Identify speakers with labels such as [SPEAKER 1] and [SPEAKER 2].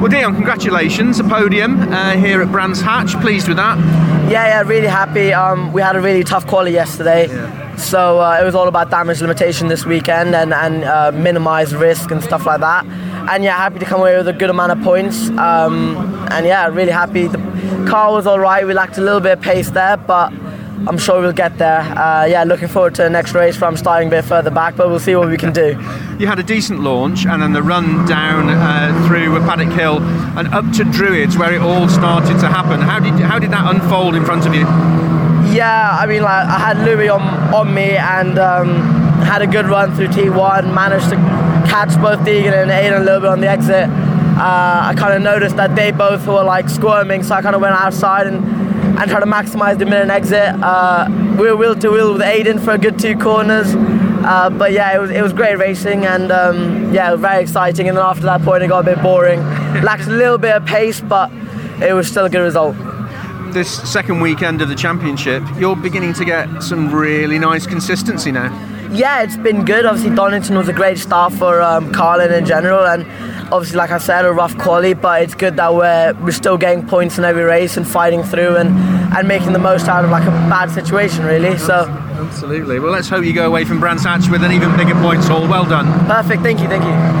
[SPEAKER 1] Well, Dion, congratulations, a podium uh, here at Brands Hatch. Pleased with that?
[SPEAKER 2] Yeah, yeah, really happy. Um, we had a really tough quali yesterday,
[SPEAKER 1] Yeah.
[SPEAKER 2] so uh, it was all about damage limitation this weekend and and uh, minimise risk and stuff like that. And yeah, happy to come away with a good amount of points. Um, and yeah, really happy. The car was all right. We lacked a little bit of pace there, but. I'm sure we'll get there. Uh, yeah, looking forward to the next race I'm starting a bit further back, but we'll see what we can do.
[SPEAKER 1] You had a decent launch, and then the run down uh, through Paddock Hill and up to Druids, where it all started to happen. How did how did that unfold in front of you?
[SPEAKER 2] Yeah, I mean, like I had Louis on on me and um, had a good run through T1. Managed to catch both Deagen and Aiden a little bit on the exit. Uh, I kind of noticed that they both were like squirming, so I kind of went outside and and try to maximise the minute exit. Uh, we were wheel to wheel with Aiden for a good two corners. Uh, but yeah, it was it was great racing and um, yeah, very exciting. And then after that point, it got a bit boring. Lacked a little bit of pace, but it was still a good result.
[SPEAKER 1] This second weekend of the championship, you're beginning to get some really nice consistency now.
[SPEAKER 2] Yeah, it's been good. Obviously, Donington was a great start for um, Carlin in general, and obviously, like I said, a rough quali. But it's good that we're we're still getting points in every race and fighting through and and making the most out of like a bad situation, really. So
[SPEAKER 1] Absolutely. Well, let's hope you go away from Brands Hatch with an even bigger points haul. Well done.
[SPEAKER 2] perfect. Thank you. Thank you.